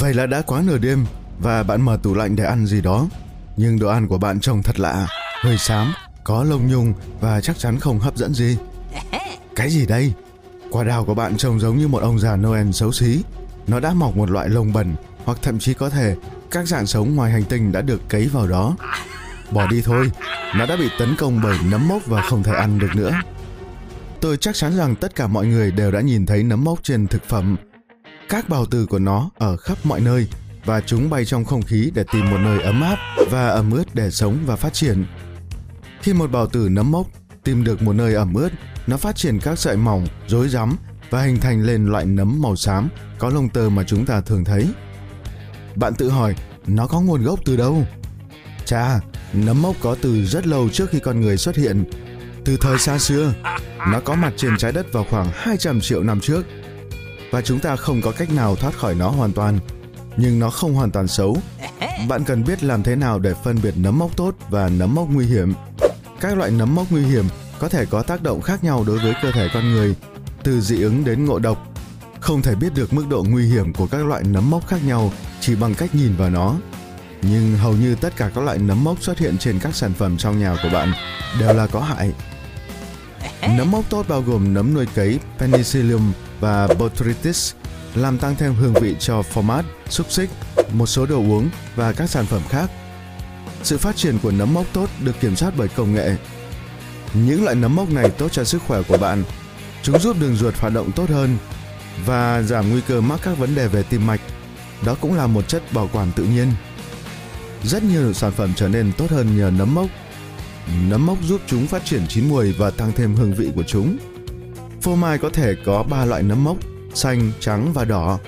Vậy là đã quá nửa đêm và bạn mở tủ lạnh để ăn gì đó. Nhưng đồ ăn của bạn trông thật lạ, hơi xám, có lông nhung và chắc chắn không hấp dẫn gì. Cái gì đây? Quả đào của bạn trông giống như một ông già Noel xấu xí. Nó đã mọc một loại lông bẩn hoặc thậm chí có thể các dạng sống ngoài hành tinh đã được cấy vào đó. Bỏ đi thôi, nó đã bị tấn công bởi nấm mốc và không thể ăn được nữa. Tôi chắc chắn rằng tất cả mọi người đều đã nhìn thấy nấm mốc trên thực phẩm. Các bào tử của nó ở khắp mọi nơi và chúng bay trong không khí để tìm một nơi ấm áp và ẩm ướt để sống và phát triển. Khi một bào tử nấm mốc tìm được một nơi ẩm ướt, nó phát triển các sợi mỏng, rối rắm và hình thành lên loại nấm màu xám có lông tơ mà chúng ta thường thấy. Bạn tự hỏi, nó có nguồn gốc từ đâu? Chà, nấm mốc có từ rất lâu trước khi con người xuất hiện. Từ thời xa xưa, nó có mặt trên trái đất vào khoảng 200 triệu năm trước. Và chúng ta không có cách nào thoát khỏi nó hoàn toàn. Nhưng nó không hoàn toàn xấu. Bạn cần biết làm thế nào để phân biệt nấm mốc tốt và nấm mốc nguy hiểm. Các loại nấm mốc nguy hiểm có thể có tác động khác nhau đối với cơ thể con người, từ dị ứng đến ngộ độc. Không thể biết được mức độ nguy hiểm của các loại nấm mốc khác nhau chỉ bằng cách nhìn vào nó. Nhưng hầu như tất cả các loại nấm mốc xuất hiện trên các sản phẩm trong nhà của bạn đều là có hại. Nấm mốc tốt bao gồm nấm nuôi cấy Penicillium và Botrytis làm tăng thêm hương vị cho format, xúc xích, một số đồ uống và các sản phẩm khác. Sự phát triển của nấm mốc tốt được kiểm soát bởi công nghệ. Những loại nấm mốc này tốt cho sức khỏe của bạn. Chúng giúp đường ruột hoạt động tốt hơn và giảm nguy cơ mắc các vấn đề về tim mạch. Đó cũng là một chất bảo quản tự nhiên. Rất nhiều sản phẩm trở nên tốt hơn nhờ nấm mốc. Nấm mốc giúp chúng phát triển chín mùi và tăng thêm hương vị của chúng. Phô mai có thể có 3 loại nấm mốc, xanh, trắng và đỏ.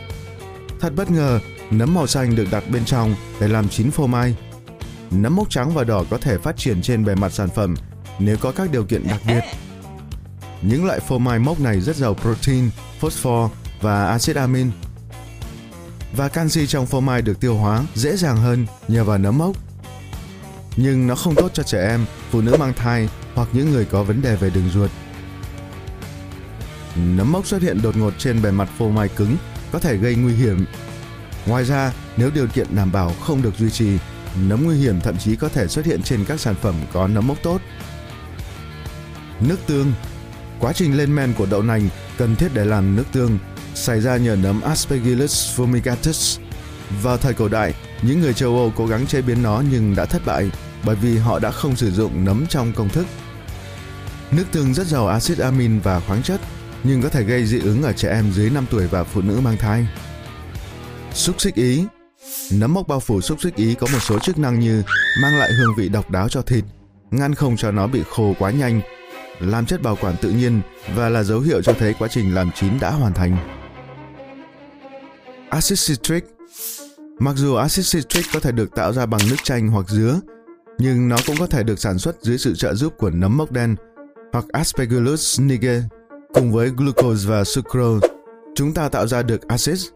Thật bất ngờ, nấm màu xanh được đặt bên trong để làm chín phô mai. Nấm mốc trắng và đỏ có thể phát triển trên bề mặt sản phẩm nếu có các điều kiện đặc biệt. Những loại phô mai mốc này rất giàu protein, phosphor và axit amin. Và canxi trong phô mai được tiêu hóa dễ dàng hơn nhờ vào nấm mốc. Nhưng nó không tốt cho trẻ em, phụ nữ mang thai hoặc những người có vấn đề về đường ruột. Nấm mốc xuất hiện đột ngột trên bề mặt phô mai cứng có thể gây nguy hiểm. Ngoài ra, nếu điều kiện đảm bảo không được duy trì, nấm nguy hiểm thậm chí có thể xuất hiện trên các sản phẩm có nấm mốc tốt. Nước tương Quá trình lên men của đậu nành cần thiết để làm nước tương xảy ra nhờ nấm Aspergillus fumigatus. Vào thời cổ đại, những người châu Âu cố gắng chế biến nó nhưng đã thất bại bởi vì họ đã không sử dụng nấm trong công thức. Nước tương rất giàu axit amin và khoáng chất, nhưng có thể gây dị ứng ở trẻ em dưới 5 tuổi và phụ nữ mang thai. Xúc xích Ý Nấm mốc bao phủ xúc xích Ý có một số chức năng như mang lại hương vị độc đáo cho thịt, ngăn không cho nó bị khô quá nhanh, làm chất bảo quản tự nhiên và là dấu hiệu cho thấy quá trình làm chín đã hoàn thành. Acid citric Mặc dù acid citric có thể được tạo ra bằng nước chanh hoặc dứa, nhưng nó cũng có thể được sản xuất dưới sự trợ giúp của nấm mốc đen hoặc Aspergillus niger cùng với glucose và sucrose. Chúng ta tạo ra được acid.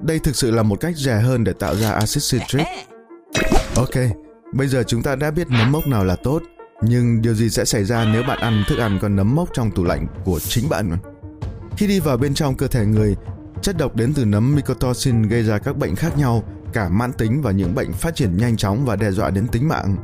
Đây thực sự là một cách rẻ hơn để tạo ra acid citric. Ok, bây giờ chúng ta đã biết nấm mốc nào là tốt, nhưng điều gì sẽ xảy ra nếu bạn ăn thức ăn có nấm mốc trong tủ lạnh của chính bạn? Khi đi vào bên trong cơ thể người, chất độc đến từ nấm mycotoxin gây ra các bệnh khác nhau, cả mãn tính và những bệnh phát triển nhanh chóng và đe dọa đến tính mạng.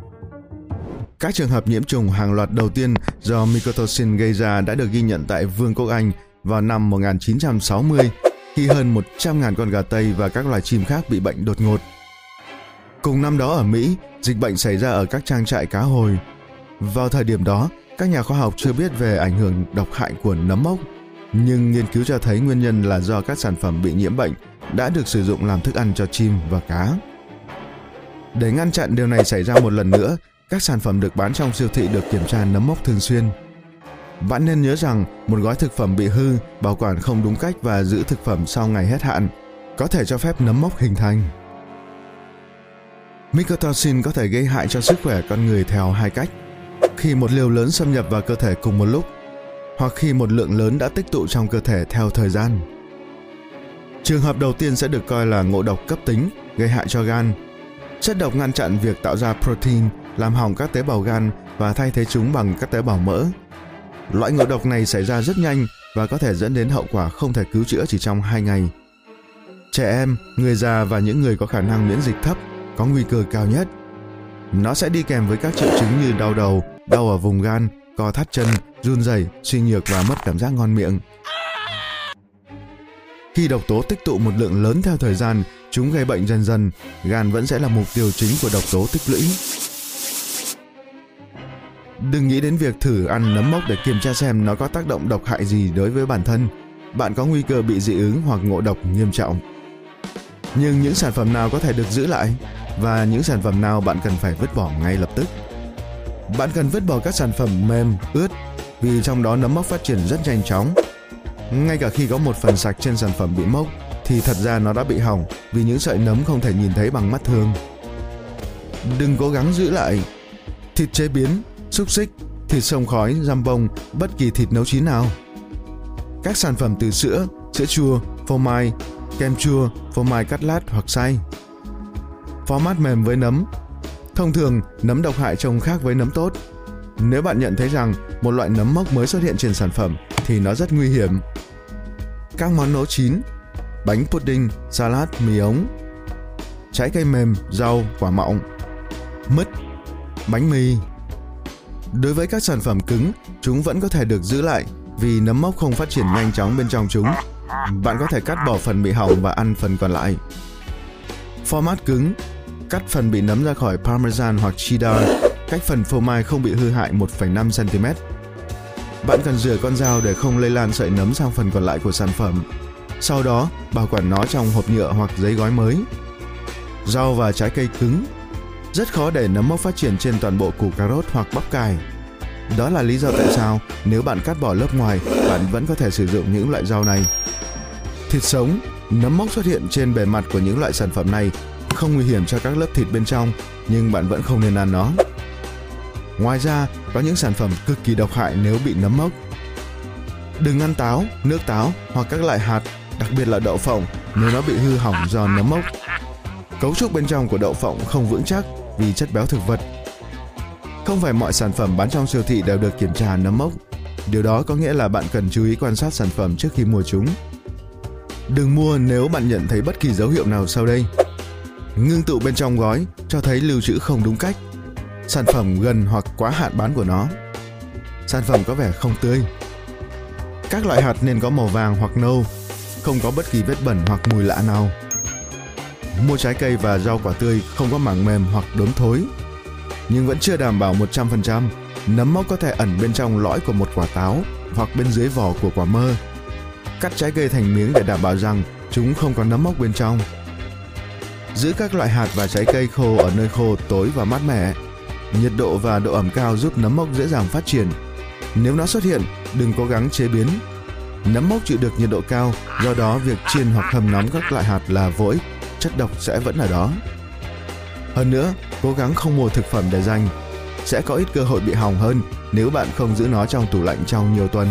Các trường hợp nhiễm trùng hàng loạt đầu tiên do mycotoxin gây ra đã được ghi nhận tại Vương quốc Anh vào năm 1960 khi hơn 100.000 con gà Tây và các loài chim khác bị bệnh đột ngột. Cùng năm đó ở Mỹ, dịch bệnh xảy ra ở các trang trại cá hồi. Vào thời điểm đó, các nhà khoa học chưa biết về ảnh hưởng độc hại của nấm mốc, nhưng nghiên cứu cho thấy nguyên nhân là do các sản phẩm bị nhiễm bệnh đã được sử dụng làm thức ăn cho chim và cá. Để ngăn chặn điều này xảy ra một lần nữa, các sản phẩm được bán trong siêu thị được kiểm tra nấm mốc thường xuyên. Bạn nên nhớ rằng một gói thực phẩm bị hư, bảo quản không đúng cách và giữ thực phẩm sau ngày hết hạn có thể cho phép nấm mốc hình thành. Mycotoxin có thể gây hại cho sức khỏe con người theo hai cách. Khi một liều lớn xâm nhập vào cơ thể cùng một lúc, hoặc khi một lượng lớn đã tích tụ trong cơ thể theo thời gian. Trường hợp đầu tiên sẽ được coi là ngộ độc cấp tính, gây hại cho gan. Chất độc ngăn chặn việc tạo ra protein, làm hỏng các tế bào gan và thay thế chúng bằng các tế bào mỡ. Loại ngộ độc này xảy ra rất nhanh và có thể dẫn đến hậu quả không thể cứu chữa chỉ trong 2 ngày. Trẻ em, người già và những người có khả năng miễn dịch thấp có nguy cơ cao nhất. Nó sẽ đi kèm với các triệu chứng như đau đầu, đau ở vùng gan, co thắt chân, run rẩy, suy nhược và mất cảm giác ngon miệng. Khi độc tố tích tụ một lượng lớn theo thời gian, chúng gây bệnh dần dần, gan vẫn sẽ là mục tiêu chính của độc tố tích lũy. Đừng nghĩ đến việc thử ăn nấm mốc để kiểm tra xem nó có tác động độc hại gì đối với bản thân. Bạn có nguy cơ bị dị ứng hoặc ngộ độc nghiêm trọng. Nhưng những sản phẩm nào có thể được giữ lại và những sản phẩm nào bạn cần phải vứt bỏ ngay lập tức. Bạn cần vứt bỏ các sản phẩm mềm, ướt vì trong đó nấm mốc phát triển rất nhanh chóng. Ngay cả khi có một phần sạch trên sản phẩm bị mốc thì thật ra nó đã bị hỏng vì những sợi nấm không thể nhìn thấy bằng mắt thường. Đừng cố gắng giữ lại thịt chế biến, xúc xích, thịt sông khói, giam bông, bất kỳ thịt nấu chín nào. Các sản phẩm từ sữa, sữa chua, phô mai, kem chua, phô mai cắt lát hoặc xay. Format mềm với nấm Thông thường, nấm độc hại trông khác với nấm tốt. Nếu bạn nhận thấy rằng một loại nấm mốc mới xuất hiện trên sản phẩm thì nó rất nguy hiểm. Các món nấu chín, bánh pudding, salad, mì ống, trái cây mềm, rau, quả mọng, mứt, bánh mì. Đối với các sản phẩm cứng, chúng vẫn có thể được giữ lại vì nấm mốc không phát triển nhanh chóng bên trong chúng. Bạn có thể cắt bỏ phần bị hỏng và ăn phần còn lại. Format cứng Cắt phần bị nấm ra khỏi parmesan hoặc cheddar, cách phần phô mai không bị hư hại 1,5 cm. Bạn cần rửa con dao để không lây lan sợi nấm sang phần còn lại của sản phẩm. Sau đó, bảo quản nó trong hộp nhựa hoặc giấy gói mới. Rau và trái cây cứng Rất khó để nấm mốc phát triển trên toàn bộ củ cà rốt hoặc bắp cải. Đó là lý do tại sao nếu bạn cắt bỏ lớp ngoài, bạn vẫn có thể sử dụng những loại rau này. Thịt sống, nấm mốc xuất hiện trên bề mặt của những loại sản phẩm này không nguy hiểm cho các lớp thịt bên trong, nhưng bạn vẫn không nên ăn nó. Ngoài ra, có những sản phẩm cực kỳ độc hại nếu bị nấm mốc. Đừng ăn táo, nước táo hoặc các loại hạt, đặc biệt là đậu phộng nếu nó bị hư hỏng do nấm mốc. Cấu trúc bên trong của đậu phộng không vững chắc vì chất béo thực vật. Không phải mọi sản phẩm bán trong siêu thị đều được kiểm tra nấm mốc. Điều đó có nghĩa là bạn cần chú ý quan sát sản phẩm trước khi mua chúng. Đừng mua nếu bạn nhận thấy bất kỳ dấu hiệu nào sau đây. Ngưng tụ bên trong gói cho thấy lưu trữ không đúng cách. Sản phẩm gần hoặc quá hạn bán của nó. Sản phẩm có vẻ không tươi. Các loại hạt nên có màu vàng hoặc nâu, không có bất kỳ vết bẩn hoặc mùi lạ nào. Mua trái cây và rau quả tươi không có mảng mềm hoặc đốm thối, nhưng vẫn chưa đảm bảo 100%. Nấm mốc có thể ẩn bên trong lõi của một quả táo hoặc bên dưới vỏ của quả mơ. Cắt trái cây thành miếng để đảm bảo rằng chúng không có nấm mốc bên trong. Giữ các loại hạt và trái cây khô ở nơi khô, tối và mát mẻ. Nhiệt độ và độ ẩm cao giúp nấm mốc dễ dàng phát triển. Nếu nó xuất hiện, đừng cố gắng chế biến. Nấm mốc chịu được nhiệt độ cao, do đó việc chiên hoặc hầm nóng các loại hạt là vô ích, chất độc sẽ vẫn ở đó. Hơn nữa, cố gắng không mua thực phẩm để dành. Sẽ có ít cơ hội bị hỏng hơn nếu bạn không giữ nó trong tủ lạnh trong nhiều tuần.